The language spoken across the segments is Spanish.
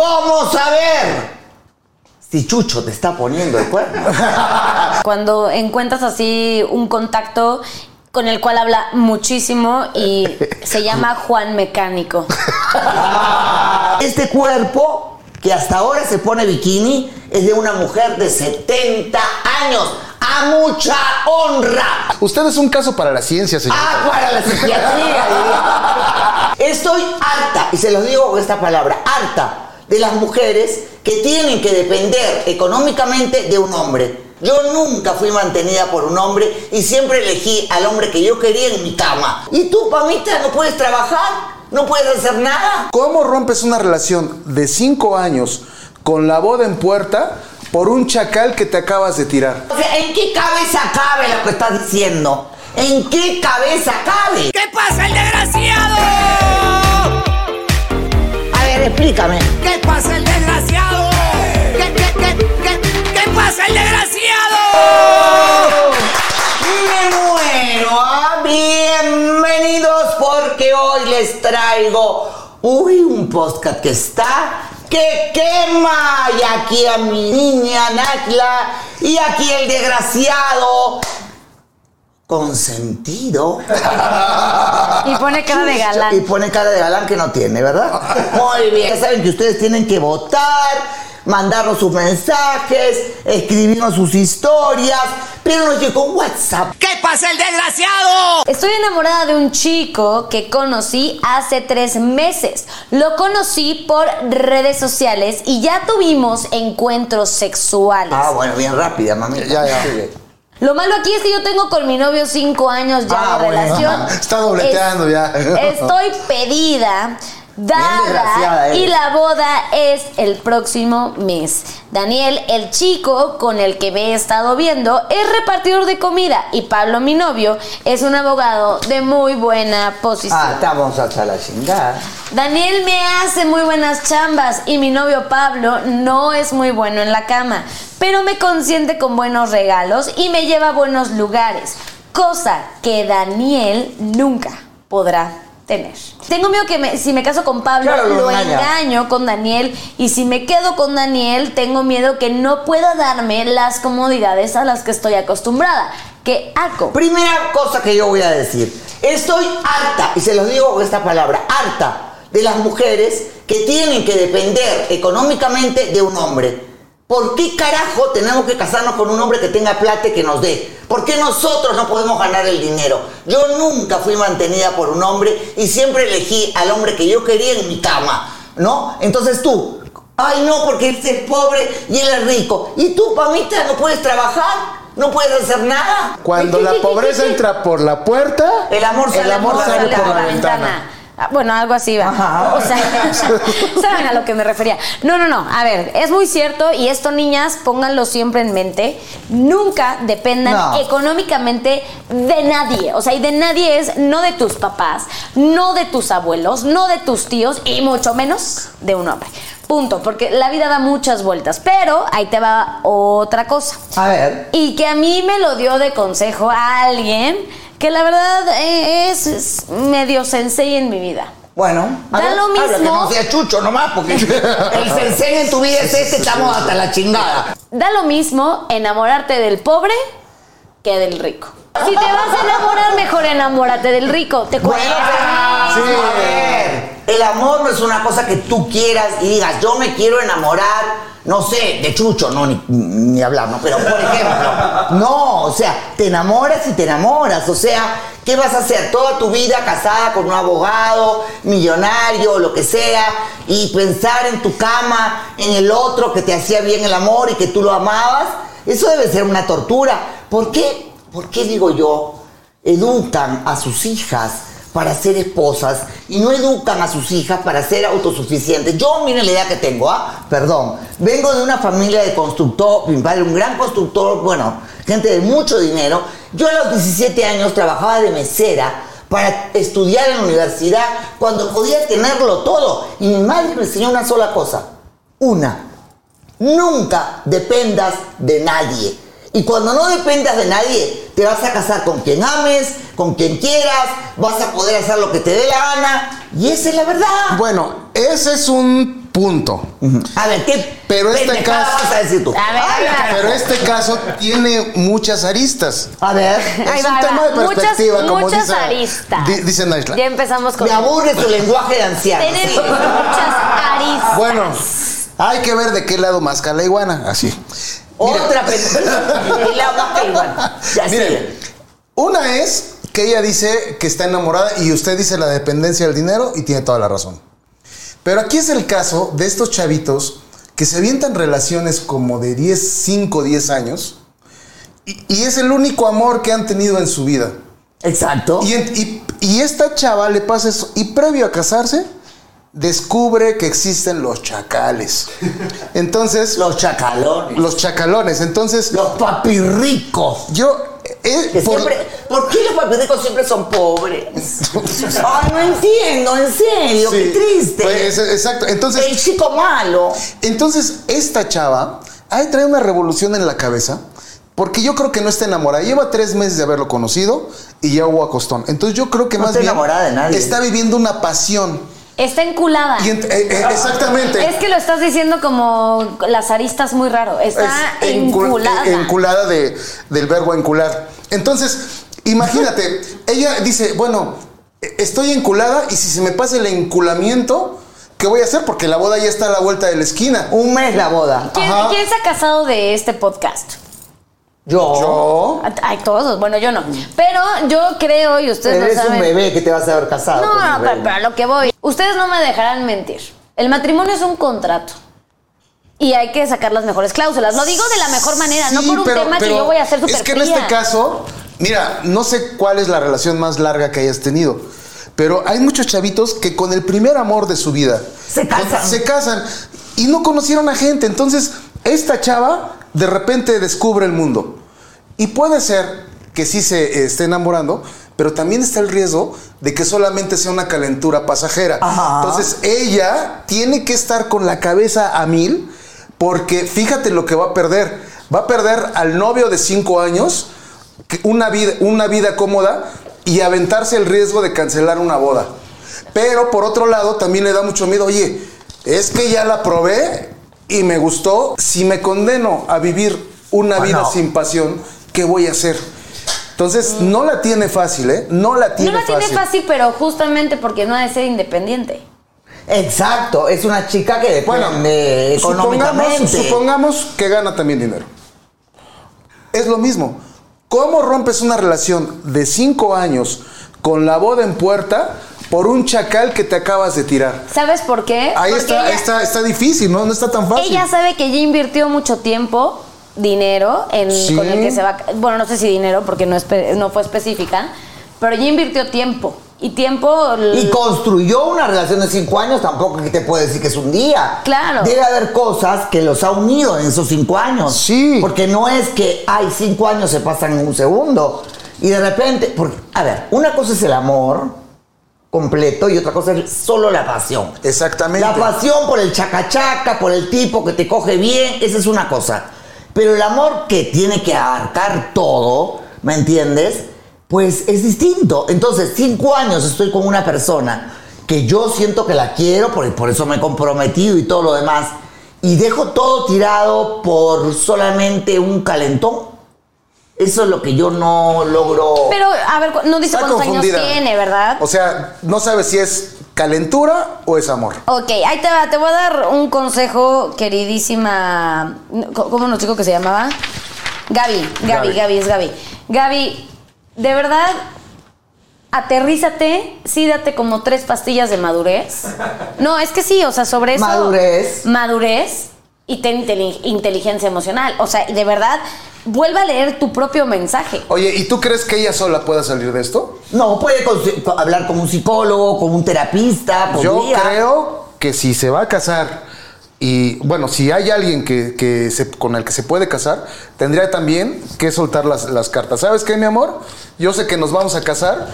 ¿Cómo saber si Chucho te está poniendo el cuerno? Cuando encuentras así un contacto con el cual habla muchísimo y se llama Juan Mecánico. Este cuerpo que hasta ahora se pone bikini es de una mujer de 70 años. A mucha honra. Usted es un caso para la ciencia, señor. Ah, para la psiquiatría. Estoy harta, y se los digo con esta palabra, harta de las mujeres que tienen que depender económicamente de un hombre. Yo nunca fui mantenida por un hombre y siempre elegí al hombre que yo quería en mi cama. ¿Y tú, Pamita, no puedes trabajar? ¿No puedes hacer nada? ¿Cómo rompes una relación de cinco años con la boda en puerta por un chacal que te acabas de tirar? O sea, ¿en qué cabeza cabe lo que estás diciendo? ¿En qué cabeza cabe? ¿Qué pasa, el desgraciado? Ver, explícame. ¿Qué pasa, el desgraciado? ¿Qué, qué, qué, qué, qué pasa, el desgraciado? Me muero, ¿ah? Bienvenidos porque hoy les traigo, uy, un podcast que está que quema y aquí a mi niña Natla y aquí el desgraciado consentido Y pone cara de y galán. pone cara de galán que no tiene, ¿verdad? Muy bien. Ya saben que ustedes tienen que votar, mandarnos sus mensajes, escribirnos sus historias, pero nos llegó WhatsApp. ¿Qué pasa, el desgraciado? Estoy enamorada de un chico que conocí hace tres meses. Lo conocí por redes sociales y ya tuvimos encuentros sexuales. Ah, bueno, bien rápida, mami. Ya, ya. Lo malo aquí es que yo tengo con mi novio cinco años ya Ah, de bueno. relación. Está dobleteando ya. Estoy pedida, dada y la boda es el próximo mes. Daniel, el chico con el que me he estado viendo, es repartidor de comida y Pablo, mi novio, es un abogado de muy buena posición. Ah, estamos hasta la chingada. Daniel me hace muy buenas chambas y mi novio Pablo no es muy bueno en la cama, pero me consiente con buenos regalos y me lleva a buenos lugares, cosa que Daniel nunca podrá tener. Tengo miedo que me- si me caso con Pablo Claro, lo lo engaño con Daniel y si me quedo con Daniel tengo miedo que no pueda darme las comodidades a las que estoy acostumbrada, que hago. Primera cosa que yo voy a decir. Estoy harta, y se los digo con esta palabra, harta de las mujeres que tienen que depender económicamente de un hombre. ¿Por qué carajo tenemos que casarnos con un hombre que tenga plata y que nos dé? ¿Por qué nosotros no podemos ganar el dinero? Yo nunca fui mantenida por un hombre y siempre elegí al hombre que yo quería en mi cama, ¿no? Entonces tú, ay no, porque él es pobre y él es rico. ¿Y tú, Pamita, no puedes trabajar? ¿No puedes hacer nada? Cuando la pobreza entra por la puerta, El amor sale el amor por la sale ventana. por la ventana. Bueno, algo así va. Ajá. O sea, saben a lo que me refería. No, no, no. A ver, es muy cierto y esto, niñas, pónganlo siempre en mente. Nunca dependan No. económicamente de nadie. O sea, y de nadie es no de tus papás, no de tus abuelos, no de tus tíos y mucho menos de un hombre. Punto. Porque la vida da muchas vueltas. Pero ahí te va otra cosa. A ver. Y que a mí me lo dio de consejo a alguien que la verdad eh, es, es medio sensei en mi vida. Bueno, Da ver, lo habla, que mismo. no sea chucho nomás, porque el sensei en tu vida es este, estamos hasta la chingada. Da lo mismo enamorarte del pobre que del rico. Si te vas a enamorar, mejor enamórate del rico. Te Bueno, cuesta. ver, el amor no es una cosa que tú quieras y digas, yo me quiero enamorar, no sé, de chucho, no, ni, ni hablar, ¿no? Pero, por ejemplo, no, o sea, te enamoras y te enamoras, o sea, ¿qué vas a hacer? Toda tu vida casada con un abogado, millonario, lo que sea, y pensar en tu cama, en el otro que te hacía bien el amor y que tú lo amabas, eso debe ser una tortura. ¿Por qué? ¿Por qué digo yo? educan a sus hijas para ser esposas y no educan a sus hijas para ser autosuficientes. Yo, miren la idea que tengo, ¿ah? Perdón. Vengo de una familia de constructor, mi padre, un gran constructor, bueno, gente de mucho dinero. Yo a los 17 años trabajaba de mesera para estudiar en la universidad cuando podía tenerlo todo. Y mi madre me enseñó una sola cosa. Una, Nunca dependas de nadie. Y cuando no dependas de nadie, te vas a casar con quien ames, con quien quieras, vas a poder hacer lo que te dé la gana. Y esa es la verdad. Bueno, ese es un punto. A ver, ¿qué Pero este caso- vas a decir tú? A ver, Ay, ahí va. Pero este caso tiene muchas aristas. A ver, es va, un tema va. de perspectiva, muchas, como muchas dice, aristas. di- dice Naisla. Ya empezamos con. me aburre su lenguaje de anciano. Sí. muchas aristas. Bueno, hay que ver de qué lado masca la iguana. Así. Otra pendejada. Y la boca igual. Ya Miren, una es que ella dice que está enamorada y usted dice la dependencia del dinero y tiene toda la razón. Pero aquí es el caso de estos chavitos que se avientan relaciones como de 10, 5, 10 años y, y es el único amor que han tenido en su vida. Exacto. Y, en- y- y esta chava le pasa eso. Y previo a casarse, descubre que existen los chacales. Entonces, Los chacalones. los chacalones. Entonces, Los papirricos. yo... eh, por- siempre, ¿Por qué los papirricos siempre son pobres? Ay, no entiendo, en serio, qué triste. pues, exacto. Entonces, El chico malo. Entonces, esta chava ahí trae una revolución en la cabeza. Porque yo creo que no está enamorada. Lleva tres meses de haberlo conocido y ya hubo acostón. Entonces yo creo que No más está bien enamorada de nadie. está viviendo una pasión. Está enculada. Y ent- eh, eh, exactamente. Es que lo estás diciendo como las aristas muy raro. Está Es encul- enculada. eh, enculada de, del verbo encular. Entonces, imagínate, ella dice, bueno, eh, estoy enculada y si se me pasa el enculamiento, ¿qué voy a hacer? Porque la boda ya está a la vuelta de la esquina. Un mes la boda. ¿Quién, Ajá. quién se ha casado de este podcast? Yo. Yo, Hay todos, bueno, yo no. Pero yo creo, y ustedes Eres lo un saben. bebé que te vas a haber casado. No, no, pero, pero a lo que voy. Ustedes no me dejarán mentir. El matrimonio es un contrato. Y hay que sacar las mejores cláusulas. Lo digo de la mejor manera, no por un pero- tema que yo voy a hacer súper Es que en este caso, mira, no sé cuál es la relación más larga que hayas tenido, pero hay muchos chavitos que con el primer amor de su vida Se casan. se casan y no conocieron a gente. Entonces, esta chava de repente descubre el mundo. Y puede ser que sí se eh, esté enamorando, pero también está el riesgo de que solamente sea una calentura pasajera. Ajá. Entonces, ella tiene que estar con la cabeza a mil, porque fíjate lo que va a perder. Va a perder al novio de cinco años, una vida, una vida cómoda y aventarse el riesgo de cancelar una boda. Pero por otro lado, también le da mucho miedo, oye, es que ya la probé y me gustó. Si me condeno a vivir una Ah, vida sin pasión, ¿qué voy a hacer? Entonces, no la tiene fácil, ¿eh? No la tiene No la fácil. tiene fácil, pero justamente porque no ha de ser independiente. Exacto, es una chica que depende Bueno, económicamente. supongamos, supongamos que gana también dinero. Es lo mismo. ¿Cómo rompes una relación de cinco años con la boda en puerta por un chacal que te acabas de tirar? ¿Sabes por qué? Ahí Porque está, ella- está, está difícil, ¿no? No está tan fácil. Ella sabe que ya invirtió mucho tiempo, dinero, en, Sí. con el que se va. Bueno, no sé si dinero, porque no, espe- no fue específica, pero ya invirtió tiempo. Y tiempo. Y construyó una relación de cinco años, tampoco que te puede decir que es un día. Claro. Debe haber cosas que los ha unido en esos cinco años. Sí. Porque no es que, hay cinco años se pasan en un segundo. Y de repente, porque, a ver, una cosa es el amor completo y otra cosa es solo la pasión. Exactamente. La pasión por el chacachaca, por el tipo que te coge bien, esa es una cosa. Pero el amor que tiene que abarcar todo, ¿me entiendes? Pues es distinto. Entonces, cinco años estoy con una persona que yo siento que la quiero, por, por eso me he comprometido y todo lo demás, y dejo todo tirado por solamente un calentón. Eso es lo que yo no logro. Pero, a ver, no dice Está cuántos confundida. años tiene, ¿verdad? O sea, no sabes si es calentura o es amor. Ok, ahí te va, te voy a dar un consejo, queridísima. ¿Cómo nos dijo que se llamaba? Gaby, Gaby, Gaby. Gaby, es Gaby. Gaby, de verdad, aterrízate, sí date como tres pastillas de madurez. No, es que sí, o sea, sobre eso. Madurez. Madurez y ten inteli- inteligencia emocional. O sea, de verdad, vuelve a leer tu propio mensaje. Oye, ¿y tú crees que ella sola pueda salir de esto? No, puede con- con- hablar con un psicólogo, con un terapista. Yo podría. creo que si se va a casar y, bueno, si hay alguien que, que se- con el que se puede casar, tendría también que soltar las, las cartas. ¿Sabes qué, mi amor? Yo sé que nos vamos a casar,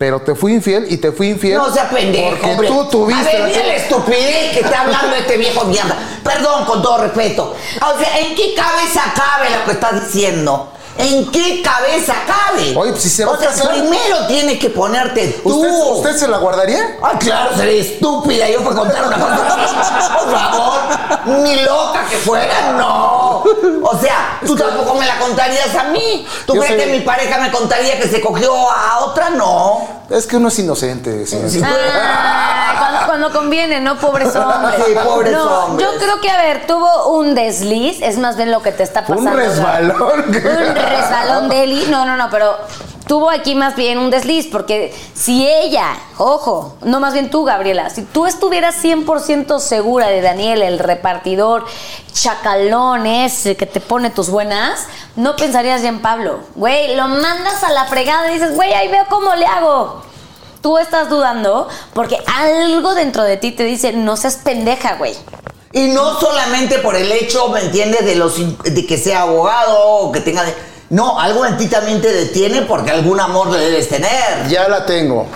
pero te fui infiel y te fui infiel. No sea pendejo, Porque hombre. tú tuviste. A ver, la- mira la estupidez que está hablando este viejo mierda. Perdón, con todo respeto. O sea, ¿en qué cabeza cabe lo que estás diciendo? ¿En qué cabeza cabe? Oye, pues, si se va o a sea, casar- primero tienes que ponerte tú. ¿Usted, ¿Usted se la guardaría? Ah, claro, seré estúpida yo para contar una cosa. Por favor, ni loca que fuera, no. O sea, tú tampoco me la contarías a mí. ¿Tú Yo crees que mi pareja me contaría que se cogió a otra? No. Es que uno es inocente, señor. Sí. Ah, cuando, cuando conviene, ¿no? Pobres hombres. Sí, pobres no, hombres. Yo creo que, a ver, tuvo un desliz, es más bien lo que te está Un pasando. resbalón. Un resbalón de Eli. No, no, no, pero tuvo aquí más bien un desliz, porque si ella, ojo, no más bien tú, Gabriela, si tú estuvieras 100% segura de Daniel, el repartidor chacalón ese que te pone tus buenas, no pensarías ya en Pablo. Güey, lo mandas a la fregada y dices, güey, ahí veo cómo le hago. Tú estás dudando porque algo dentro de ti te dice, no seas pendeja, güey. Y no solamente por el hecho, ¿me entiendes? De, los, de que sea abogado o que tenga... de- no, algo en ti también te detiene porque algún amor le debes tener. Ya la tengo.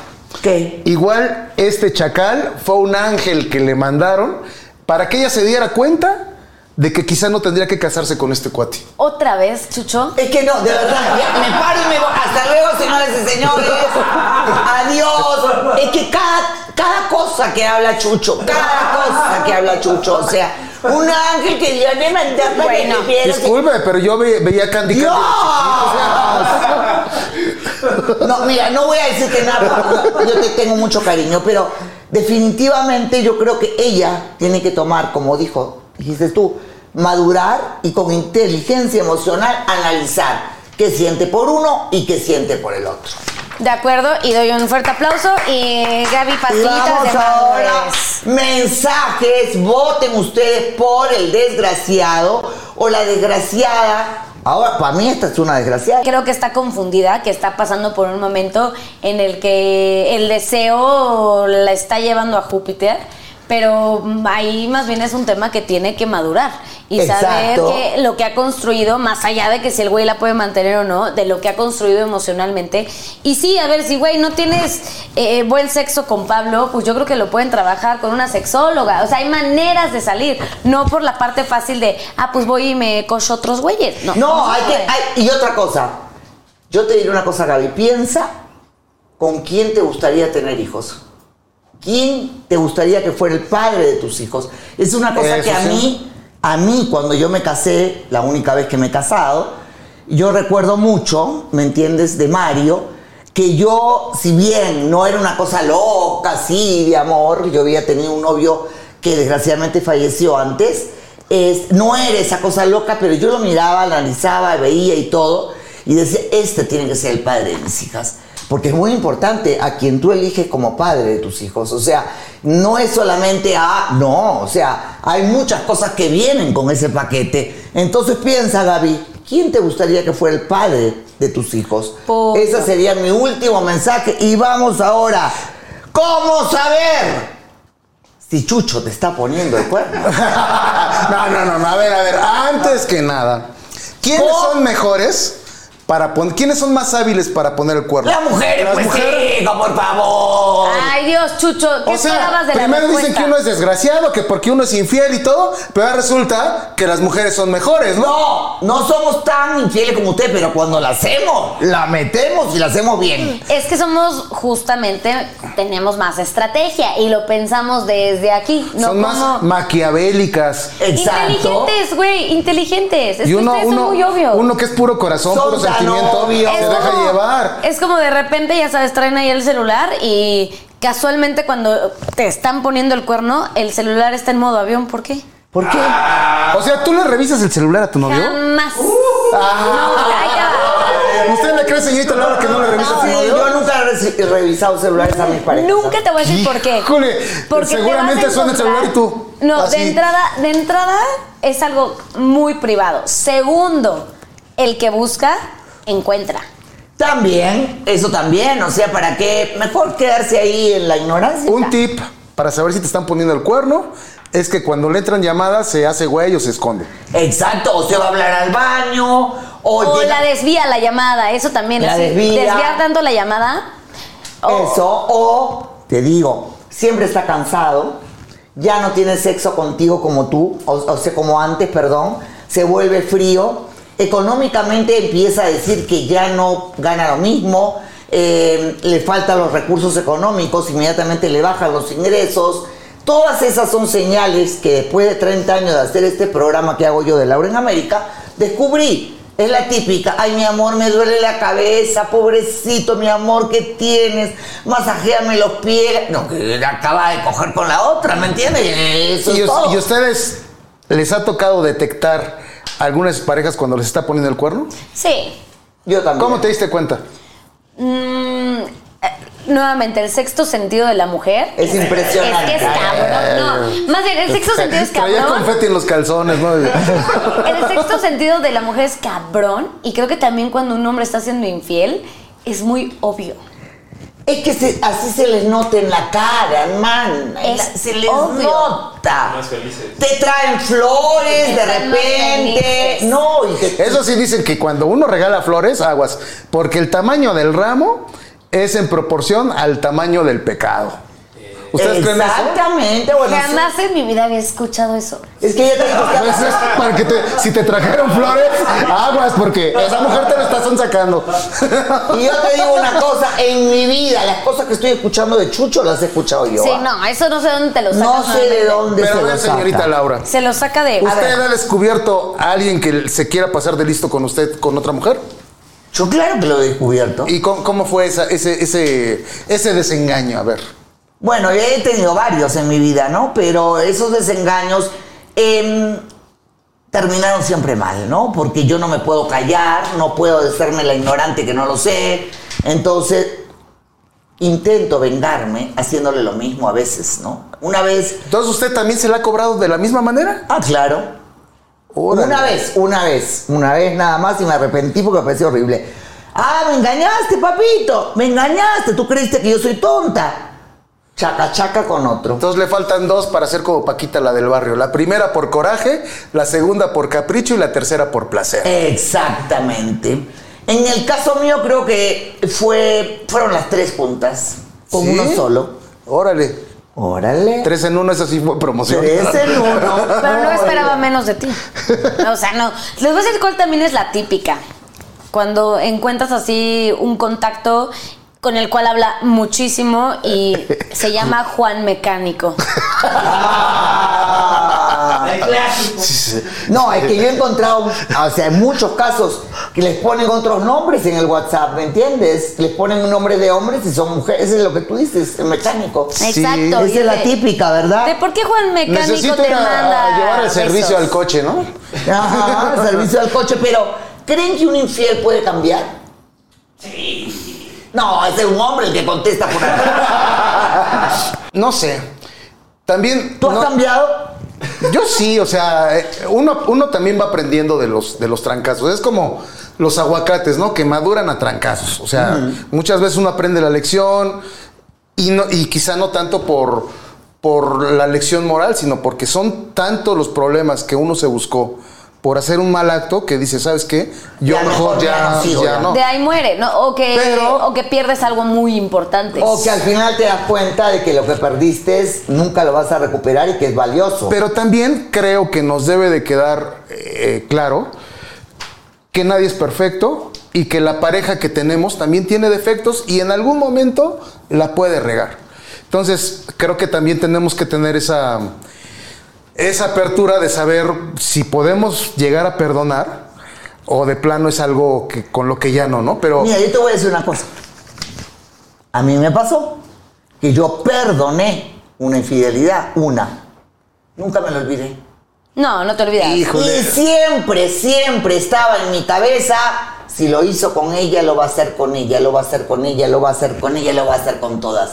¿Qué? Igual este chacal fue un ángel que le mandaron para que ella se diera cuenta de que quizá no tendría que casarse con este cuate. Otra vez, Chucho. Es que no, de verdad, ya me paro y me voy. Hasta luego, señoras y señores. Adiós. Es que cada, cada cosa que habla Chucho, cada cosa que habla Chucho, o sea, un ángel que yo le mandé para Bueno, que Disculpe, pero yo ve- veía Candy Candy. ¡Dios! No, mira, no voy a decir que nada, porque yo te tengo mucho cariño, pero definitivamente yo creo que ella tiene que tomar, como dijo, dijiste tú, madurar y con inteligencia emocional analizar qué siente por uno y qué siente por el otro. De acuerdo, y doy un fuerte aplauso. Y Gaby, vamos de ahora, mensajes, voten ustedes por el desgraciado o la desgraciada. Ahora, para mí esta es una desgraciada. Creo que está confundida, que está pasando por un momento en el que el deseo la está llevando a Júpiter, pero mm, ahí más bien es un tema que tiene que madurar y saber Exacto. que lo que ha construido, más allá de que si el güey la puede mantener o no, de lo que ha construido emocionalmente. Y sí, a ver, si güey no tienes eh, buen sexo con Pablo, pues yo creo que lo pueden trabajar con una sexóloga. O sea, hay maneras de salir, no por la parte fácil de, ah, pues voy y me cocho otros güeyes. No, No, hay que. hay- y otra cosa. Yo te diré una cosa, Gaby. Piensa con quién te gustaría tener hijos. ¿Quién te gustaría que fuera el padre de tus hijos? Es una cosa Eso que a sí. mí, a mí, cuando yo me casé, la única vez que me he casado, yo recuerdo mucho, ¿me entiendes? De Mario, que yo, si bien no era una cosa loca, así de amor, yo había tenido un novio que desgraciadamente falleció antes, es, no era esa cosa loca, pero yo lo miraba, analizaba, veía y todo, y decía, este tiene que ser el padre de mis hijas. Porque es muy importante a quien tú eliges como padre de tus hijos. O sea, no es solamente a. No, o sea, hay muchas cosas que vienen con ese paquete. Entonces piensa, Gaby, ¿quién te gustaría que fuera el padre de tus hijos? Ese sería mi último mensaje. Y vamos ahora. ¿Cómo saber si Chucho te está poniendo el cuerno? No, no, no, no, a ver, a ver, antes que nada, ¿quiénes ¿Cómo? son mejores para poner, quiénes son más hábiles para poner el cuerno? Las mujeres, Las pues mujeres. hijo, por favor. Ay, Dios, Chucho, ¿qué O sea, de la primero dicen que uno es desgraciado, que porque uno es infiel y todo, pero ahora resulta que las mujeres son mejores, ¿no? No, no somos tan infieles como usted, pero cuando la hacemos, la metemos y la hacemos bien. Es que somos justamente, tenemos más estrategia y lo pensamos desde aquí, no son más maquiavélicas. Exacto. Inteligentes, güey, inteligentes. Es Y que uno, ustedes uno, son muy obvios. uno que es puro corazón, Son puro sentimiento, obvios. se es deja como, llevar. Es como de repente, ya sabes, traen ahí el celular y casualmente cuando te están poniendo el cuerno, el celular está en modo avión. ¿Por qué? ¿Por qué? O sea, ¿tú le revisas el celular a tu novio? Jamás. Uh. No, ay, ya. ¿Usted le cree, señorita Laura, que no le revisa a su novio? yo nunca he revisado celulares a mis parejas. Nunca te voy a decir por qué. Híjole, Porque te seguramente suena el celular y tú, No, así. de entrada, de entrada es algo muy privado. Segundo, el que busca, encuentra. También, eso también, o sea, ¿para qué? Mejor quedarse ahí en la ignorancia. Un tip para saber si te están poniendo el cuerno es que cuando le entran llamadas se hace güey o se esconde. Exacto, o se va a hablar al baño, o, O llega- la desvía la llamada, eso también. La desvía. Desviar tanto la llamada. eso, o te digo, siempre está cansado, ya no tiene sexo contigo como tú, o, o sea, como antes, perdón, se vuelve frío económicamente empieza a decir que ya no gana lo mismo, eh, le faltan los recursos económicos, inmediatamente le bajan los ingresos. Todas esas son señales que después de 30 años de hacer este programa que hago yo de Laura en América, descubrí. Es la típica, ay mi amor, me duele la cabeza, pobrecito mi amor, ¿qué tienes? Masajéame los pies. No, que acaba de coger con la otra, ¿me entiendes? Eso ¿Y, es todo. y ustedes les ha tocado detectar algunas parejas cuando les está poniendo el cuerno? Sí. Yo también. ¿Cómo te diste cuenta? Mm, eh, nuevamente, el sexto sentido de la mujer. Es impresionante. Es que es cabrón. No, más bien, el sexto sentido es Traía cabrón. confeti en los calzones, ¿no? El sexto sentido de la mujer es cabrón. Y creo que también cuando un hombre está siendo infiel, es muy obvio. Es que se- así se les nota en la cara, man. Es se les obvio. nota. Más felices. Te traen flores de repente. No, y te- Eso sí dicen que cuando uno regala flores, aguas, porque el tamaño del ramo es en proporción al tamaño del pecado. ¿Ustedes creen eso? Exactamente, bueno. Jamás en mi vida había escuchado eso. Es que ya te digo que Pues es para que te- si te trajeron flores, aguas, porque esa mujer te lo están sacando. Y yo te digo una cosa, en mi vida, las cosas que estoy escuchando de Chucho las he escuchado yo. Sí, ¿ah? no, eso no sé dónde te lo sacas. No sé de dónde Pero se a lo ver, señorita saca. Laura, Se lo saca de. ¿usted ver. ha descubierto a alguien que se quiera pasar de listo con usted, con otra mujer? Yo claro que lo he descubierto. ¿Y cómo, cómo fue esa- ese, ese, ese desengaño? A ver. Bueno, he tenido varios en mi vida, ¿no? Pero esos desengaños em, terminaron siempre mal, ¿no? Porque yo no me puedo callar, no puedo hacerme la ignorante que no lo sé. Entonces, intento vengarme haciéndole lo mismo a veces, ¿no? Una vez, Entonces, ¿usted también se la ha cobrado de la misma manera? ah, claro. Órale. Una vez, una vez, una vez nada más y me arrepentí porque me pareció horrible. Ah, me engañaste, papito, me engañaste, tú creíste que yo soy tonta. Chaca, chaca con otro. Entonces le faltan dos para ser como Paquita la del barrio. La primera por coraje, la segunda por capricho y la tercera por placer. Exactamente. En el caso mío creo que fue, fueron las tres puntas, con ¿Sí? uno solo. Órale. Órale. Tres en uno, esa sí fue promoción. Tres en uno. Pero no esperaba menos de ti. O sea, no. Les voy a decir cuál también es la típica. Cuando encuentras así un contacto con el cual habla muchísimo y se llama Juan Mecánico. Ah. El clásico. No, es que yo he encontrado, o sea, en muchos casos que les ponen otros nombres en el WhatsApp, ¿me entiendes? Les ponen un nombre de hombres y son mujeres, eso es lo que tú dices, el mecánico. Exacto. Esa es la típica, ¿verdad? ¿De por qué Juan Mecánico Necesito te manda a llevar el servicio besos? al coche, ¿no? Ajá, servicio al coche, pero ¿creen que un infiel puede cambiar? Sí. No, es un hombre el que contesta por ahí. No sé. También. ¿Tú has no- cambiado? Yo sí, o sea, eh, uno, uno también va aprendiendo de los, de los trancazos. Es como los aguacates, ¿no? Que maduran a trancazos. O sea, muchas veces uno aprende la lección y, no, y quizá no tanto por, por la lección moral, sino porque son tantos los problemas que uno se buscó por hacer un mal acto que dice, ¿sabes qué? Yo Ya mejor mejor ya, ya no sigo, ya ya. no. De ahí muere, ¿no? O que, Pero- o que pierdes algo muy importante. O que al final te das cuenta de que lo que perdiste es- nunca lo vas a recuperar y que es valioso. Pero también creo que nos debe de quedar eh, claro que nadie es perfecto y que la pareja que tenemos también tiene defectos y en algún momento la puede regar. Entonces, creo que también tenemos que tener esa, esa apertura de saber si podemos llegar a perdonar o de plano es algo que, con lo que ya no, ¿no? Pero Mira, yo te voy a decir una cosa. A mí me pasó que yo perdoné una infidelidad, una. Nunca me lo olvidé. No, no te olvidas. Híjole. Y siempre, siempre estaba en mi cabeza, si lo hizo con ella, lo va a hacer con ella, lo va a hacer con ella, lo va a hacer con ella, lo va a hacer con todas.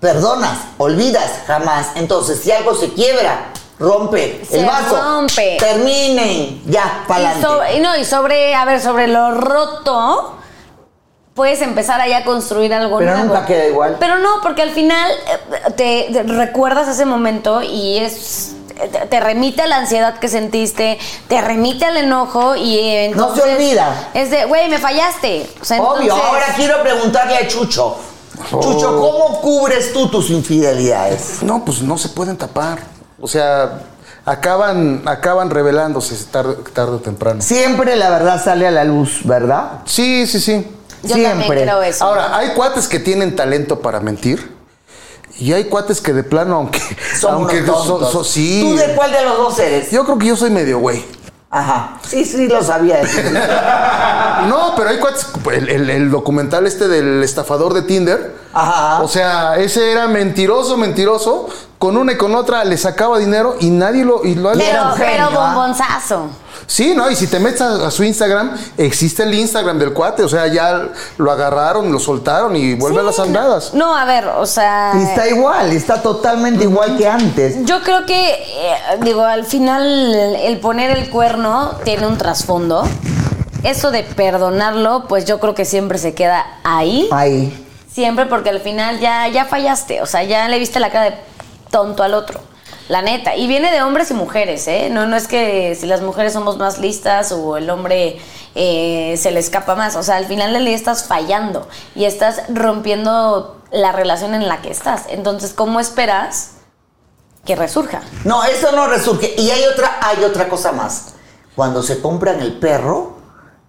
Perdonas, olvidas, jamás. Entonces, si algo se quiebra, rompe Se el vaso. rompe. Terminen, ya, para Y, adelante. sobre, y no, y sobre, a ver, sobre lo roto, puedes empezar ahí a construir algo Pero nuevo. nunca queda igual. Pero no, porque al final eh, te, te recuerdas ese momento y es te, te remite a la ansiedad que sentiste, te remite al enojo y eh, No se entonces olvida. Es de, güey, me fallaste. O sea, Obvio, entonces- ahora quiero preguntarle a Chucho. Oh. Chucho, ¿cómo cubres tú tus infidelidades? no, pues no se pueden tapar. O sea, acaban, acaban revelándose tarde, tarde o temprano. Siempre la verdad sale a la luz, ¿verdad? Sí, sí, sí. Yo también Siempre. creo eso. Ahora, hay cuates que tienen talento para mentir. Y hay cuates que de plano, aunque. Son aunque unos so- tontos. so- sí. ¿Tú de cuál de los dos eres? Yo creo que yo soy medio güey. Ajá. Sí, sí, lo sabía. No, pero hay cuates. El, el- el documental este del estafador de Tinder. Ajá. O sea, ese era mentiroso, mentiroso. Con una y con otra le sacaba dinero y nadie lo. Y lo pero, pero ¿ah? bombonzazo. Sí, ¿no? Y si te metes a, a su Instagram, existe el Instagram del cuate. O sea, ya lo agarraron, lo soltaron y vuelve a las andadas. No, a ver, o sea. Y está igual, está totalmente igual que antes. Yo creo que, eh, digo, al final el poner el cuerno tiene un trasfondo. Eso de perdonarlo, pues yo creo que siempre se queda ahí. Ahí. Siempre porque al final ya, ya fallaste. O sea, ya le viste la cara de tonto al otro. La neta. Y viene de hombres y mujeres, ¿eh? No, no es que si las mujeres somos más listas o el hombre eh, se le escapa más. O sea, al final del día estás fallando y estás rompiendo la relación en la que estás. Entonces, ¿cómo esperas que resurja? No, eso no resurge. Y hay otra, hay otra cosa más. Cuando se compran el perro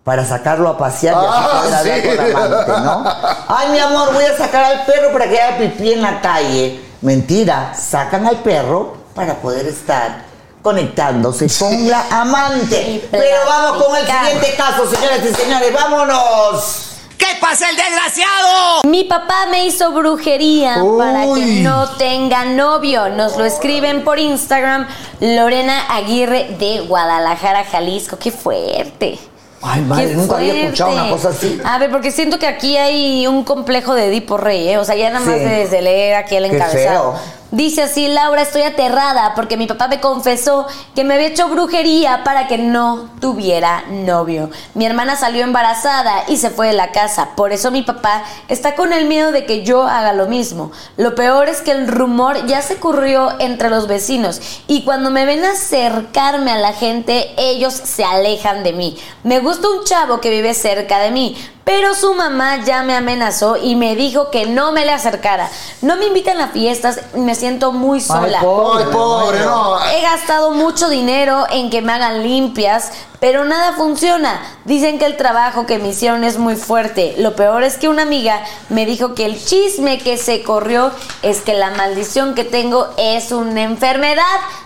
para sacarlo a pasear y así Ah, poder sí. con la amante, ¿no? Ay, mi amor, voy a sacar al perro para que haga pipí en la calle. Mentira, sacan al perro para poder estar conectándose con la amante. Pero vamos con el siguiente caso, señoras y señores, vámonos. ¿Qué pasa el desgraciado? Mi papá me hizo brujería Uy. para que no tenga novio. Nos lo escriben por Instagram Lorena Aguirre de Guadalajara, Jalisco. ¡Qué fuerte! Ay, madre, Qué nunca había escuchado una cosa así. A ver, porque siento que aquí hay un complejo de Edipo Rey, ¿eh? O sea, ya nada más Sí. desde leer aquí el Qué encabezado. feo. Dice así, Laura, estoy aterrada porque mi papá me confesó que me había hecho brujería para que no tuviera novio. Mi hermana salió embarazada y se fue de la casa. Por eso mi papá está con el miedo de que yo haga lo mismo. Lo peor es que el rumor ya se corrió entre los vecinos y cuando me ven acercarme a la gente, ellos se alejan de mí. Me gusta un chavo que vive cerca de mí, pero su mamá ya me amenazó y me dijo que no me le acercara. No me invitan a fiestas, me siento muy sola. pobre, Ay, pobre, no. He gastado mucho dinero en que me hagan limpias, pero nada funciona. Dicen que el trabajo que me hicieron es muy fuerte. Lo peor es que una amiga me dijo que el chisme que se corrió es que la maldición que tengo es una enfermedad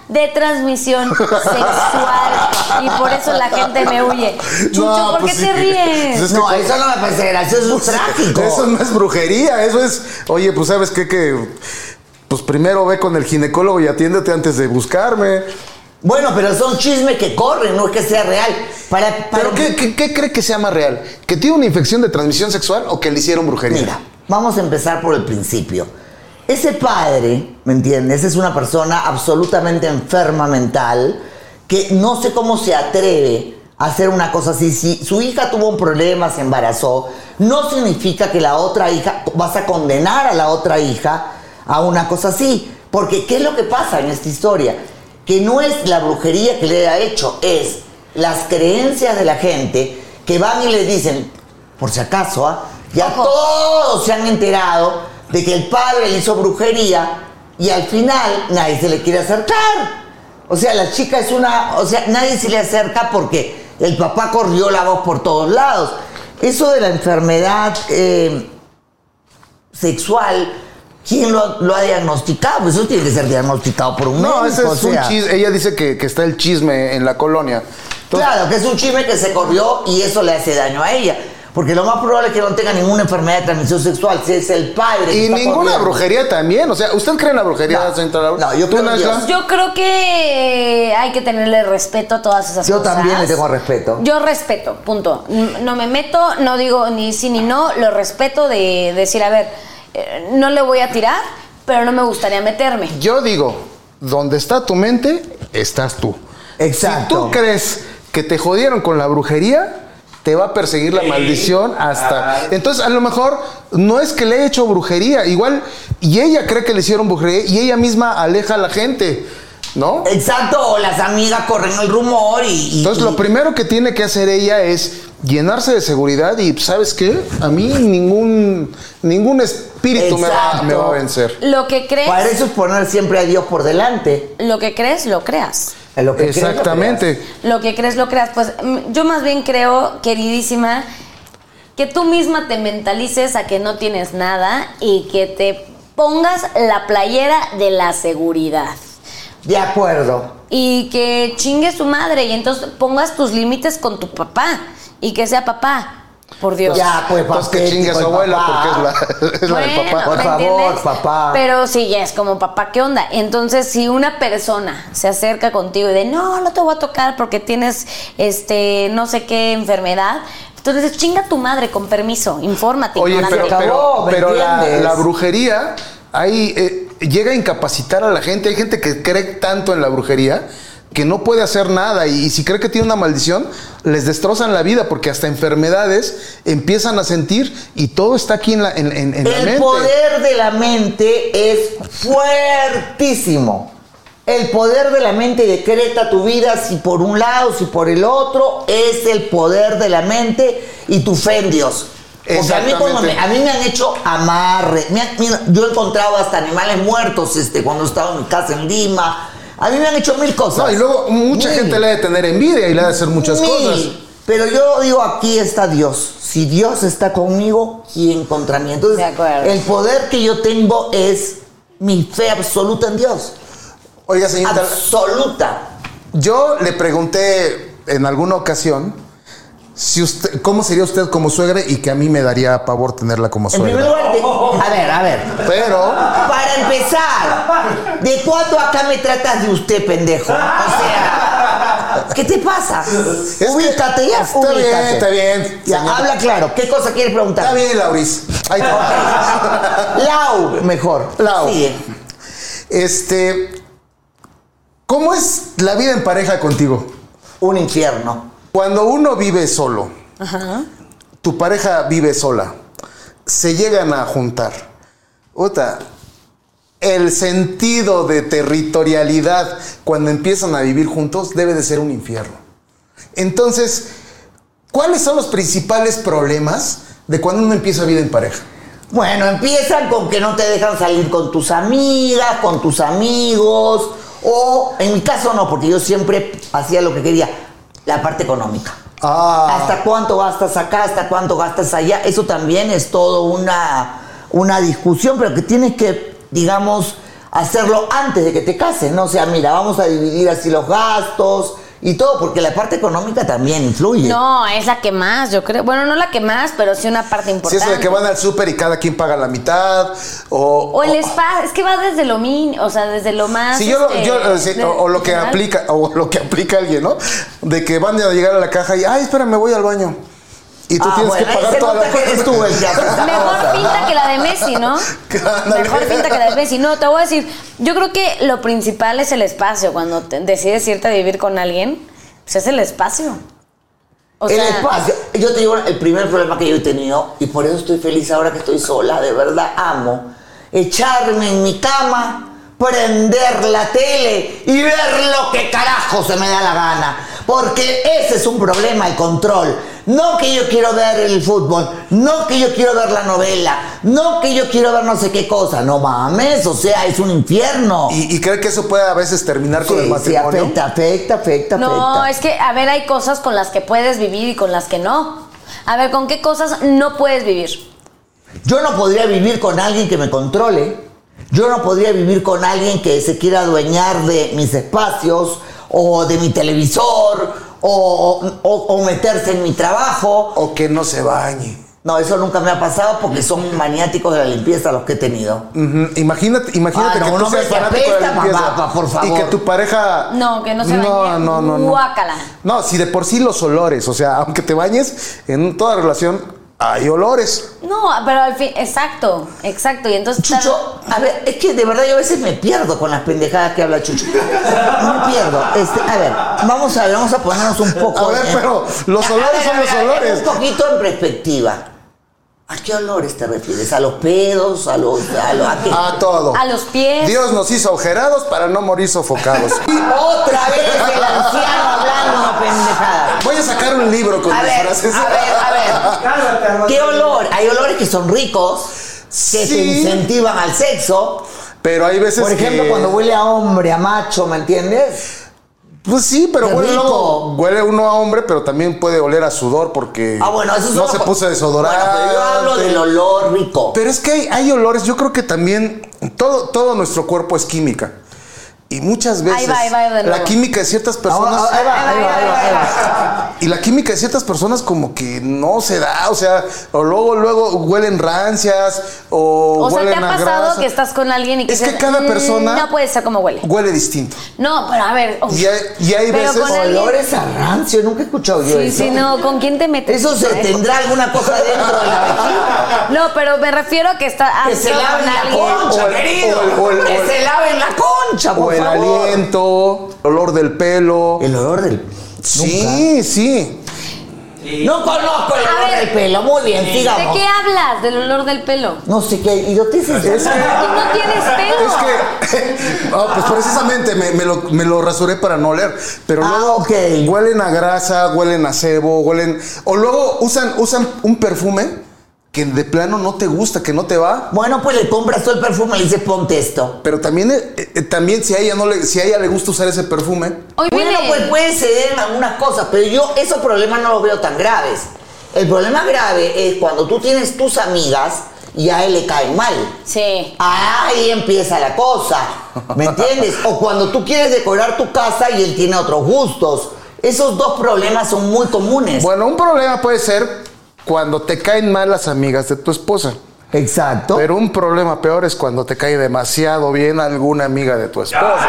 de transmisión sexual y por eso la gente me huye. Chucho, No, ¿por pues qué sí. te ríes? Es que No, eso no me parece gracioso, es trágico. Eso no es brujería, eso es, oye, pues sabes qué, que pues primero ve con el ginecólogo y atiéndete antes de buscarme. Bueno, pero son chismes que corren, no es que sea real. Para, para- ¿Pero qué, qué- qué cree que sea más real? ¿Que tiene una infección de transmisión sexual o que le hicieron brujería? Mira, vamos a empezar por el principio. Ese padre, ¿me entiendes? Es una persona absolutamente enferma mental que no sé cómo se atreve a hacer una cosa así. Si su hija tuvo un problema, se embarazó, no significa que la otra hija, vas a condenar a la otra hija a una cosa así. Porque, ¿qué es lo que pasa en esta historia? Que no es la brujería que le ha hecho, es las creencias de la gente que van y le dicen, por si acaso, ¿ah? ya Ojo. todos se han enterado de que el padre le hizo brujería y al final nadie se le quiere acercar. O sea, la chica es una, o sea, nadie se le acerca porque el papá corrió la voz por todos lados. Eso de la enfermedad eh, sexual, ¿quién lo, lo ha diagnosticado? Eso tiene que ser diagnosticado por un No, médico. ese es o sea. un chisme. Ella dice que, que está el chisme en la colonia. Entonces, Claro, que es un chisme que se corrió y eso le hace daño a ella. Porque lo más probable es que no tenga ninguna enfermedad de transmisión sexual, si es el padre. que Y está ninguna corriendo. brujería también. O sea, ¿usted cree en la brujería, No, Laura? no, yo ¿Tú, creo? Dios. Yo creo que hay que tenerle respeto a todas esas Yo cosas. también le tengo respeto. Yo respeto, punto. No me meto, no digo ni sí ni no, lo respeto de decir, a ver, eh, no le voy a tirar, pero no me gustaría meterme. Yo digo, donde está tu mente, estás tú. Exacto. Si tú crees que te jodieron con la brujería, te va a perseguir la maldición hasta. Entonces, a lo mejor no es que le haya hecho brujería, igual, y ella cree que le hicieron brujería y ella misma aleja a la gente, ¿no? Exacto, o las amigas corren el rumor y. y- Entonces, y- lo primero que tiene que hacer ella es llenarse de seguridad y, ¿sabes qué? A mí ningún, ningún espíritu me va, Exacto. me va a vencer. Lo que crees, Para eso es poner siempre a Dios por delante. lo que crees, lo creas. Lo que crees, lo Exactamente. Lo que crees, lo creas. Pues yo más bien creo, queridísima, que tú misma te mentalices a que no tienes nada y que te pongas la playera de la seguridad. De acuerdo. Y que chingue su madre y entonces pongas tus límites con tu papá y que sea papá. Por Dios. Ya, pues, Entonces que chingue a su el abuela papá. porque es la, es la del Bueno, papá. Por ¿me favor, entiendes? papá. Pero sí, ya es como papá, ¿qué onda? Entonces, si una persona se acerca contigo y de no, no te voy a tocar porque tienes este no sé qué enfermedad, entonces chinga tu madre con permiso, infórmate. Oye, pero, pero, ¿me pero la brujería ahí eh, llega a incapacitar a la gente. Hay gente que cree tanto en la brujería que no puede hacer nada y, y si cree que tiene una maldición, les destrozan la vida porque hasta enfermedades empiezan a sentir y todo está aquí en la, en, en- en la El mente. poder de la mente es fuertísimo. El poder de la mente decreta tu vida si por un lado, si por el otro, es el poder de la mente y tu fe en Dios. Porque a mí, cuando me, a mí me han hecho amarre. me han- mira, yo he encontrado hasta animales muertos este, cuando estaba en mi casa en Lima. A mí me han hecho mil cosas. No, y luego mucha Mil. gente le ha de tener envidia y le ha de hacer muchas Mil. cosas. Pero yo digo, aquí está Dios. Si Dios está conmigo, ¿quién contra mí? Entonces, De acuerdo. el poder que yo tengo es mi fe absoluta en Dios. Oiga, señorita, Absoluta. yo le pregunté en alguna ocasión si usted, cómo sería usted como suegra y que a mí me daría pavor tenerla como En primer suegra. lugar, de- a ver, a ver. Pero Para empezar, ¿de cuánto acá me tratas de usted, pendejo? O sea, ¿qué te pasa? que ubícate ya, está ubícate. bien, está bien, Ya, señora. habla claro. ¿Qué cosa quieres preguntar? está bien, Lauris. Ahí está. Lau, mejor. Lau. Sigue. Este, ¿cómo es la vida en pareja contigo? Un infierno. Cuando uno vive solo, tu pareja vive sola, se llegan a juntar. Otra, el sentido de territorialidad cuando empiezan a vivir juntos debe de ser un infierno. Entonces, ¿cuáles son los principales problemas de cuando uno empieza vida en pareja? Bueno, empiezan con que no te dejan salir con tus amigas, con tus amigos, o en mi caso no, porque yo siempre hacía lo que quería, la parte económica. Ah. ¿Hasta cuánto gastas acá? ¿Hasta cuánto gastas allá? Eso también es todo una, una discusión, pero que tienes que, digamos, hacerlo antes de que te cases, ¿no? O sea, mira, vamos a dividir así los gastos y todo, porque la parte económica también influye. No, es la que más, yo creo. Bueno, no la que más, pero sí una parte importante. eso de que van al súper y cada quien paga la mitad, o... O el o- spa, es que va desde lo min, o sea, desde lo más. Sí, yo, este, yo, sí, de- o, o lo que aplica, o lo que aplica alguien, ¿no? De que van a llegar a la caja y, ay, espera, me voy al baño. Y tú Ah, tienes bueno, que pagar toda la esa Mejor pinta que la de Messi, ¿no? Mejor pinta que la de Messi. No, te voy a decir, yo creo que lo principal es el espacio. Cuando te- decides irte a vivir con alguien, pues es el espacio. O el sea, espacio. Yo te digo, el primer problema que yo he tenido, y por eso estoy feliz ahora que estoy sola, de verdad amo, echarme en mi cama, prender la tele y ver lo que carajo se me da la gana. Porque ese es un problema, el control. No que yo quiero ver el fútbol, no que yo quiero ver la novela, no que yo quiero ver no sé qué cosa. No mames, o sea, es un infierno. Y, y cree que eso puede a veces terminar con el Sí, sí, matrimonio. afecta, afecta, afecta, no, afecta. es que, a ver, hay cosas con las que puedes vivir y con las que no. A ver, ¿con qué cosas no puedes vivir? Yo no podría vivir con alguien que me controle. Yo no podría vivir con alguien que se quiera adueñar de mis espacios o de mi televisor o, o- o meterse en mi trabajo. O que no se bañe. No, eso nunca me ha pasado porque son maniáticos de la limpieza los que he tenido. Ujú. Imagínate, imagínate Ah, no, que tú hombre seas que fanático de la apesta, limpieza papá, por favor. y que tu pareja No, que no se no, bañe. no, no, no. Guácala. No, si de por sí los olores, o sea, aunque te bañes en toda relación hay olores. No, pero al fin, exacto, exacto. Y entonces. Chucho, a ver, es que de verdad yo a veces me pierdo con las pendejadas que habla Chucho. Me pierdo. Este, a ver, vamos a ver, vamos a ponernos un poco. A ver, en- pero los A olores ver, son a los olores. Un poquito en perspectiva. ¿A qué olores te refieres? ¿A los pedos? ¿A los.? ¿A, lo- a qué? A todo. A los pies. Dios nos hizo agujerados para no morir sofocados. Otra vez el anciano hablando de pendejadas. Voy a sacar un libro con A mis ver, frases. a ver, a ver. ¿Qué olor? Hay olores que son ricos, que te Sí. incentivan al sexo. Pero hay veces Por ejemplo, que- cuando huele a hombre, a macho, ¿me entiendes? Pues sí, pero Qué huele, rico. luego- huele uno a hombre, pero también puede oler a sudor porque Ah, bueno, eso es no se puso desodorante. Bueno, pero yo hablo del olor rico. Pero es que hay, hay olores, yo creo que también todo, todo nuestro cuerpo es química. Y muchas veces Ahí va, ahí va de la química de ciertas personas Ah, ahí va, y la química de ciertas personas como que no se da, o sea, o luego luego huelen rancias o, O sea, ¿te huelen ha a pasado grasa. que estás con alguien y que Es que cada "Mm, persona- No puede ser como huele. huele distinto. No, pero a ver. uf. Y hay- y hay Pero veces- con Olores a rancio, nunca he escuchado yo Sí, eso. sí, no. ¿Con quién te metes? Eso se tendrá alguna cosa dentro de la vejiga. No, pero me refiero a que está. Que se laven la concha, O el- querido. que se laven la concha, por o el favor. aliento, el olor del pelo. El olor del. Sí, sí. No conozco el olor del pelo. Muy bien, ¿De sigamos. qué hablas? Del olor del pelo. No sé qué idioteces. Es que- Tú no tienes pelo. Es que, no, pues precisamente me, me lo, me lo rasuré para no oler. Pero Ah, luego ok. huelen a grasa, huelen a cebo, huelen. O luego usan, usan un perfume que de plano no te gusta, que no te va. Bueno, pues le compras todo el perfume y le dices ponte esto. Pero también, eh, eh, también si a ella no le, si a ella le gusta usar ese perfume, Hoy Bueno, viene. pues puede ceder en algunas cosas, pero yo esos problemas no los veo tan graves. El problema grave es cuando tú tienes tus amigas y a él le caen mal. Sí. Ahí empieza la cosa, ¿me entiendes? O cuando tú quieres decorar tu casa y él tiene otros gustos. Esos dos problemas son muy comunes. bueno, un problema puede ser cuando te caen mal las amigas de tu esposa. Exacto. Pero un problema peor es cuando te cae demasiado bien alguna amiga de tu esposa.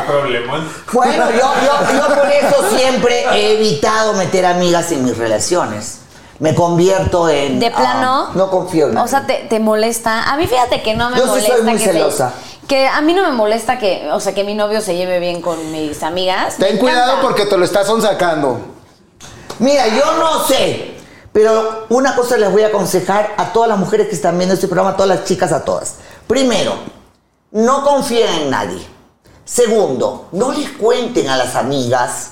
Qué problemón. Bueno, yo, yo, yo por eso siempre he evitado meter amigas en mis relaciones. Me convierto en... De plano. ah, no confío en O sea, te, te molesta. A mí fíjate que no me Yo sí molesta soy muy que celosa. que a mí no me molesta que, o sea, que mi novio se lleve bien con mis amigas. Ten Me cuidado encanta. porque te lo estás sacando. Mira, yo no sé, pero una cosa les voy a aconsejar a todas las mujeres que están viendo este programa, a todas las chicas, a todas. Primero, no confíen en nadie. Segundo, no les cuenten a las amigas.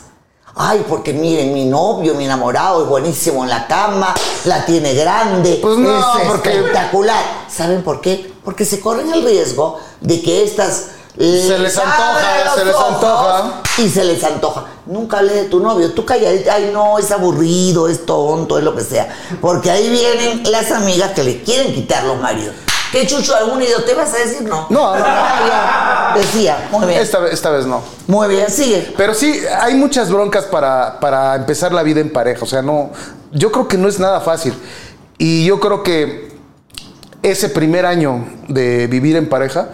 Ay, porque miren, mi novio, mi enamorado es buenísimo en la cama, la tiene grande, Pues no, es porque- espectacular. ¿Saben por qué? Porque se corren el riesgo de que estas Se les antoja, los se les antoja. y se les antoja. Nunca hablé de tu novio. Tú calladita, ay no, es aburrido, es tonto, es lo que sea. Porque ahí vienen las amigas que le quieren quitar los maridos. ¿Qué chucho algún idiota te vas a decir? No. No, no, no. Decía, muy bien. Esta, vez- esta vez no. Muy bien, sigue. Pero sí, hay muchas broncas para, para empezar la vida en pareja. O sea, no. Yo creo que no es nada fácil. Y yo creo que ese primer año de vivir en pareja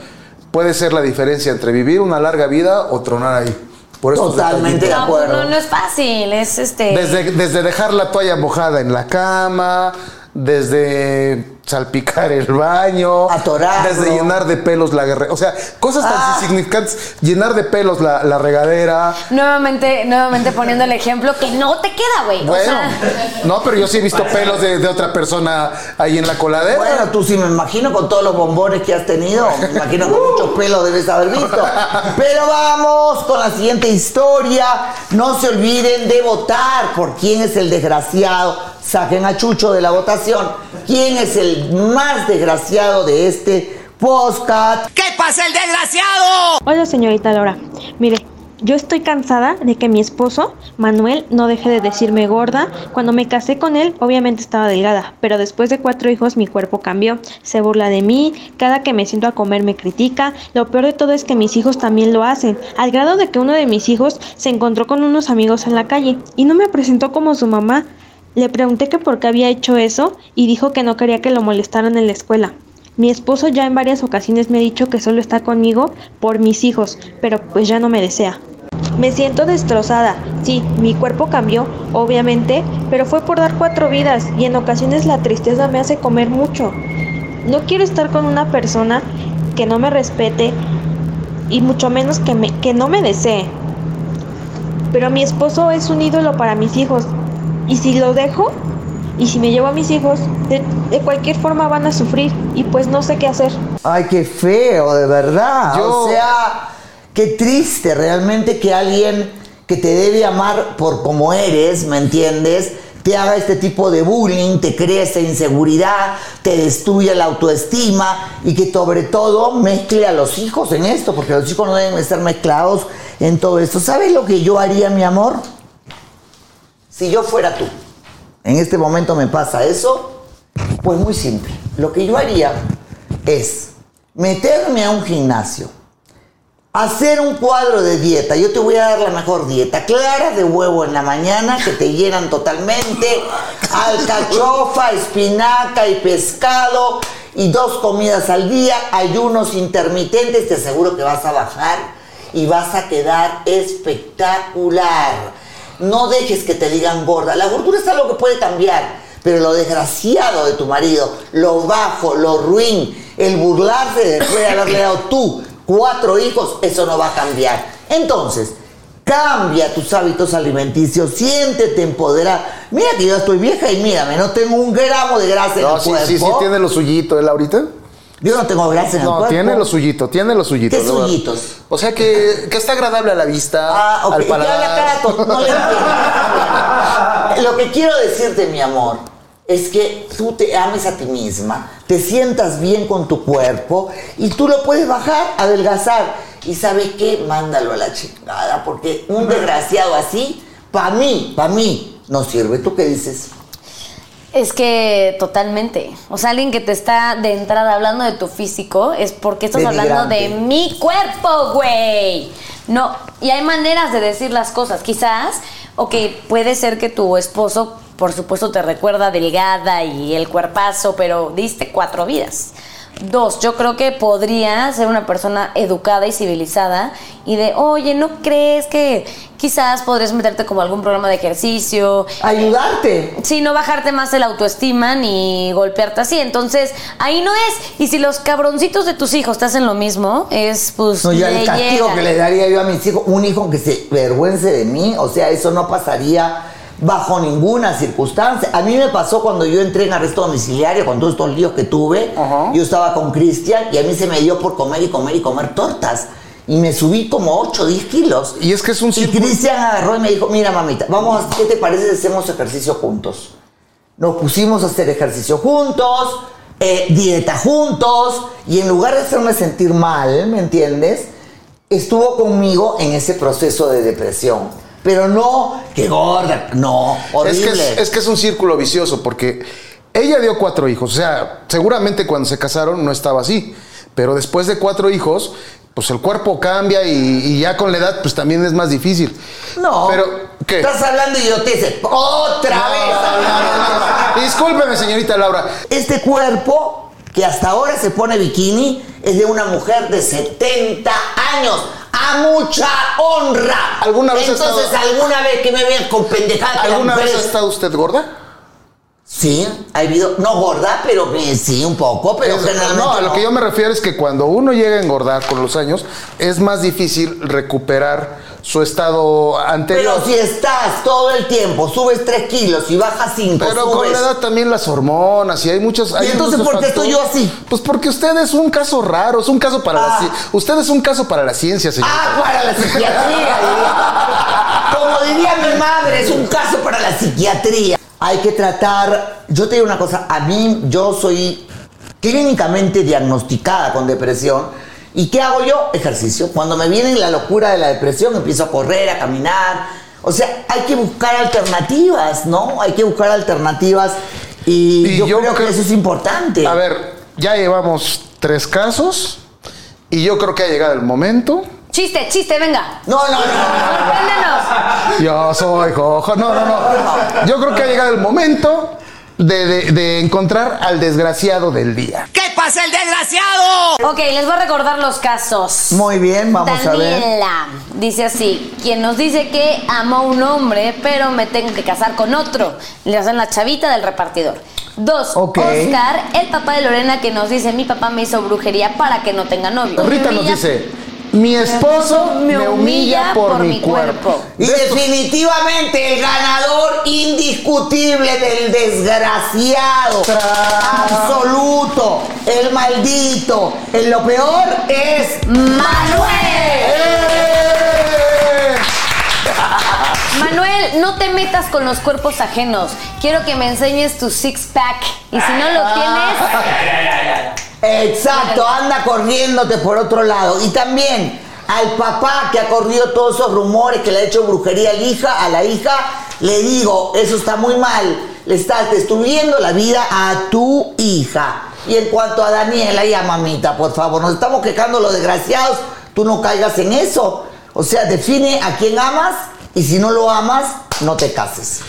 puede ser la diferencia entre vivir una larga vida o tronar ahí. Por estos Totalmente. No, de acuerdo. no, no es fácil, es este. Desde, desde dejar la toalla mojada en la cama, desde salpicar el baño, Atorarlo. desde llenar de pelos la guerrera. O sea, cosas tan Ah. insignificantes. Llenar de pelos la, la regadera. Nuevamente, nuevamente poniendo el ejemplo que no te queda, güey. O Bueno, sea, no, pero yo sí he visto pelos de, de otra persona ahí en la coladera. Bueno, tú sí me imagino con todos los bombones que has tenido. Me imagino que muchos pelos debes haber visto. Pero vamos con la siguiente historia. No se olviden de votar por quién es el desgraciado. Saquen a Chucho de la votación. ¿Quién es el más desgraciado de este podcast? ¿Qué pasa el desgraciado? Hola señorita Laura, mire, yo estoy cansada de que mi esposo, Manuel, no deje de decirme gorda. Cuando me casé con él, obviamente estaba delgada, pero después de cuatro hijos mi cuerpo cambió. Se burla de mí, cada que me siento a comer me critica. Lo peor de todo es que mis hijos también lo hacen, al grado de que uno de mis hijos se encontró con unos amigos en la calle y no me presentó como su mamá. Le pregunté que por qué había hecho eso y dijo que no quería que lo molestaran en la escuela. Mi esposo ya en varias ocasiones me ha dicho que solo está conmigo por mis hijos, pero pues ya no me desea. Me siento destrozada. Sí, mi cuerpo cambió, obviamente, pero fue por dar cuatro vidas y en ocasiones la tristeza me hace comer mucho. No quiero estar con una persona que no me respete y mucho menos que, me, que no me desee. Pero mi esposo es un ídolo para mis hijos. Y si lo dejo, y si me llevo a mis hijos, de, de cualquier forma van a sufrir y pues no sé qué hacer. Ay, qué feo, de verdad. Yo- O sea, qué triste realmente que alguien que te debe amar por como eres, ¿me entiendes? te haga este tipo de bullying, te crea esta inseguridad, te destruye la autoestima y que sobre todo mezcle a los hijos en esto, porque los hijos no deben estar mezclados en todo esto. ¿Sabes lo que yo haría, mi amor? Si yo fuera tú, en este momento me pasa eso, pues muy simple. Lo que yo haría es meterme a un gimnasio, hacer un cuadro de dieta. Yo te voy a dar la mejor dieta. Claras de huevo en la mañana que te llenan totalmente. Alcachofa, espinaca y pescado. Y dos comidas al día. Ayunos intermitentes. Te aseguro que vas a bajar y vas a quedar espectacular. No dejes que te digan gorda. La gordura es algo que puede cambiar. Pero lo desgraciado de tu marido, lo bajo, lo ruin, el burlarse después de haberle dado tú cuatro hijos, eso no va a cambiar. Entonces, cambia tus hábitos alimenticios, siéntete empoderada. Mira que yo estoy vieja y mírame, no tengo un gramo de grasa en el sí, cuerpo. sí, sí, tiene lo suyito, él ahorita. Yo no tengo grasa en el No, cuerpo. tiene lo suyito, tiene lo suyito. ¿Qué suyitos? O sea que, que está agradable a la vista, Ah, ok. al Ya la paladar. cara no le. Lo que quiero decirte, mi amor, es que tú te ames a ti misma, te sientas bien con tu cuerpo y tú lo puedes bajar, adelgazar. Y ¿sabes qué? Mándalo a la chingada, porque un desgraciado así, para mí, para mí, no sirve. ¿Tú qué dices? Es que totalmente. O sea, alguien que te está de entrada hablando de tu físico es porque estás hablando de mi cuerpo, güey. No, y hay maneras de decir las cosas. Quizás, o que puede ser que tu esposo, por supuesto, te recuerda delgada y el cuerpazo, pero diste cuatro vidas. Dos, yo creo que podría ser una persona educada y civilizada y de, oye, ¿no crees que quizás podrías meterte como algún programa de ejercicio? Ayudarte. Sí, no bajarte más el autoestima ni golpearte así. Entonces, ahí no es. Y si los cabroncitos de tus hijos te hacen lo mismo, es pues. No, ya el castigo que le daría yo a mis hijos, un hijo que se vergüence de mí, o sea, eso no pasaría bajo ninguna circunstancia. A mí me pasó cuando yo entré en arresto domiciliario con todos estos líos que tuve. Yo estaba con Cristian y a mí se me dio por comer y comer y comer tortas. Y me subí como 8 o 10 kilos. Y es que es un Y. Cristian agarró y me dijo, mira mamita, vamos, a- ¿qué te parece si hacemos ejercicio juntos? Nos pusimos a hacer ejercicio juntos, eh, dieta juntos, y en lugar de hacerme sentir mal, ¿me entiendes? Estuvo conmigo en ese proceso de depresión. Pero no, que gorda, no, Es horrible. que es, es que es un círculo vicioso porque ella dio cuatro hijos. O sea, seguramente cuando se casaron no estaba así. Pero después de cuatro hijos, pues el cuerpo cambia y, y ya con la edad, pues también es más difícil. no, Pero, ¿qué? Estás hablando y yo te dice, otra No, vez. no. Discúlpeme, señorita Laura. Este cuerpo que hasta ahora se pone bikini es de una mujer de 70 años. A mucha honra. ¿Alguna vez Entonces, estado- alguna vez que me vean con pendejada ¿Alguna vez ha estado usted gorda? Sí, ha habido, no gorda, pero sí, un poco, pero Es- generalmente no, a lo no. que yo me refiero es que cuando uno llega a engordar con los años, es más difícil recuperar su estado anterior. Pero si estás todo el tiempo, subes 3 kilos y bajas 5, Pero con la edad también las hormonas y hay muchos. hay entonces por qué estoy yo así? Pues porque usted es un caso raro, es un caso para la Ah. ci- Usted es un caso para la ciencia, señor. Ah, para la psiquiatría. Como diría mi madre, es un caso para la psiquiatría. Hay que tratar, yo te digo una cosa, a mí yo soy clínicamente diagnosticada con depresión. ¿Y qué hago yo? Ejercicio. Cuando me viene la locura de la depresión, empiezo a correr, a caminar. O sea, hay que buscar alternativas, ¿no? Hay que buscar alternativas. Y, Y yo, yo creo que eso es importante. A ver, ya llevamos tres casos y yo creo que ha llegado el momento. Chiste, chiste, venga. No, no, no. Sorpréndenos. Yo soy Jojo. No, no, no. Yo creo que ha llegado el momento de, de- de encontrar al desgraciado del día. ¿Qué pasa el desgraciado? Ok, les voy a recordar los casos. Muy bien, vamos a ver. Daniela dice así: quien nos dice que amó a un hombre, pero me tengo que casar con otro. Le hacen la chavita del repartidor. Dos. Oscar, el papá de Lorena, que nos dice: Mi papá me hizo brujería para que no tenga novio. Rita nos dice, mi esposo me humilla por mi cuerpo. Y definitivamente el ganador indiscutible del desgraciado. Absoluto. El maldito. El lo peor es ¡Manuel! ¡Eh! Manuel, no te metas con los cuerpos ajenos. Quiero que me enseñes tu six pack. Y si no lo tienes, Exacto, anda corriéndote por otro lado. Y también al papá que ha corrido todos esos rumores, que le ha hecho brujería al hija, a la hija, le digo, eso está muy mal. Le estás destruyendo la vida a tu hija. Y en cuanto a Daniela y a mamita, por favor, nos estamos quejando los desgraciados, tú no caigas en eso. O sea, define a quién amas y si no lo amas, no te cases.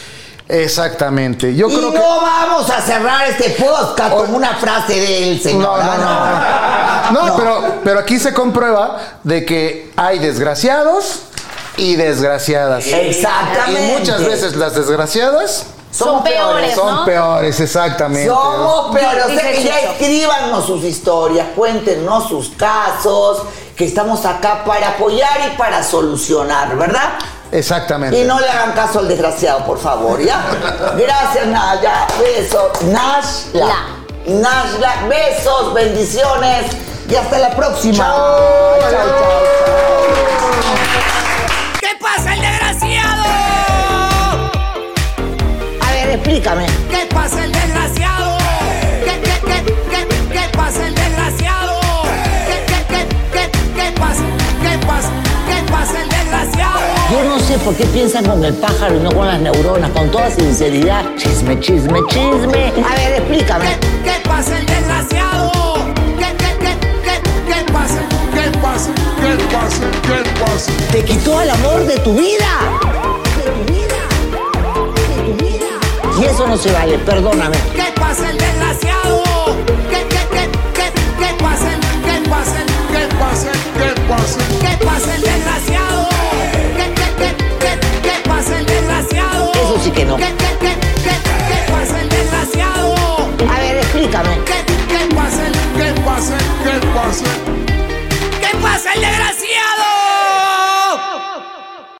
Exactamente. Yo y creo no que. vamos a cerrar este podcast con una frase del señor. No, no, Ah, no. No, No. Pero, pero aquí se comprueba de que hay desgraciados y desgraciadas. Exactamente. Y muchas veces las desgraciadas son peores, son ¿no? peores, exactamente. Somos peores. O sea que ya escríbanos sus historias, cuéntenos sus casos, que estamos acá para apoyar y para solucionar, ¿verdad? Exactamente. Y no le hagan caso al desgraciado, por favor, ¿ya? Gracias, Naya. Besos. Nashla. Nashla. Besos, bendiciones. Y hasta la próxima. Chao. chao, chao. ¿Qué pasa el desgraciado? A ver, explícame. ¿Qué pasa el desgraciado? ¿Qué, qué, qué, qué, qué pasa el desgraciado? Yo no sé por qué piensan con el pájaro y no con las neuronas, con toda sinceridad. Chisme, chisme, chisme. A ver, explícame. ¿Qué, qué pasa el desgraciado? ¿Qué, qué, qué, qué, qué pasa? ¿Qué pasa? ¿Qué pasa? ¿Qué pasa? Te quitó el amor de tu vida. Y eso no se vale, perdóname. ¿Qué pasa el desgraciado? ¿Qué, qué, qué, qué, qué pasa? ¿Qué pasa? ¿Qué pasa? ¿Qué pasa? ¿Qué pasa no. ¿Qué, qué, qué, qué, qué pasa el desgraciado? A ver, explícame. ¿Qué, qué pasa? ¿Qué pasa? ¿Qué pasa? ¿Qué pasa el desgraciado?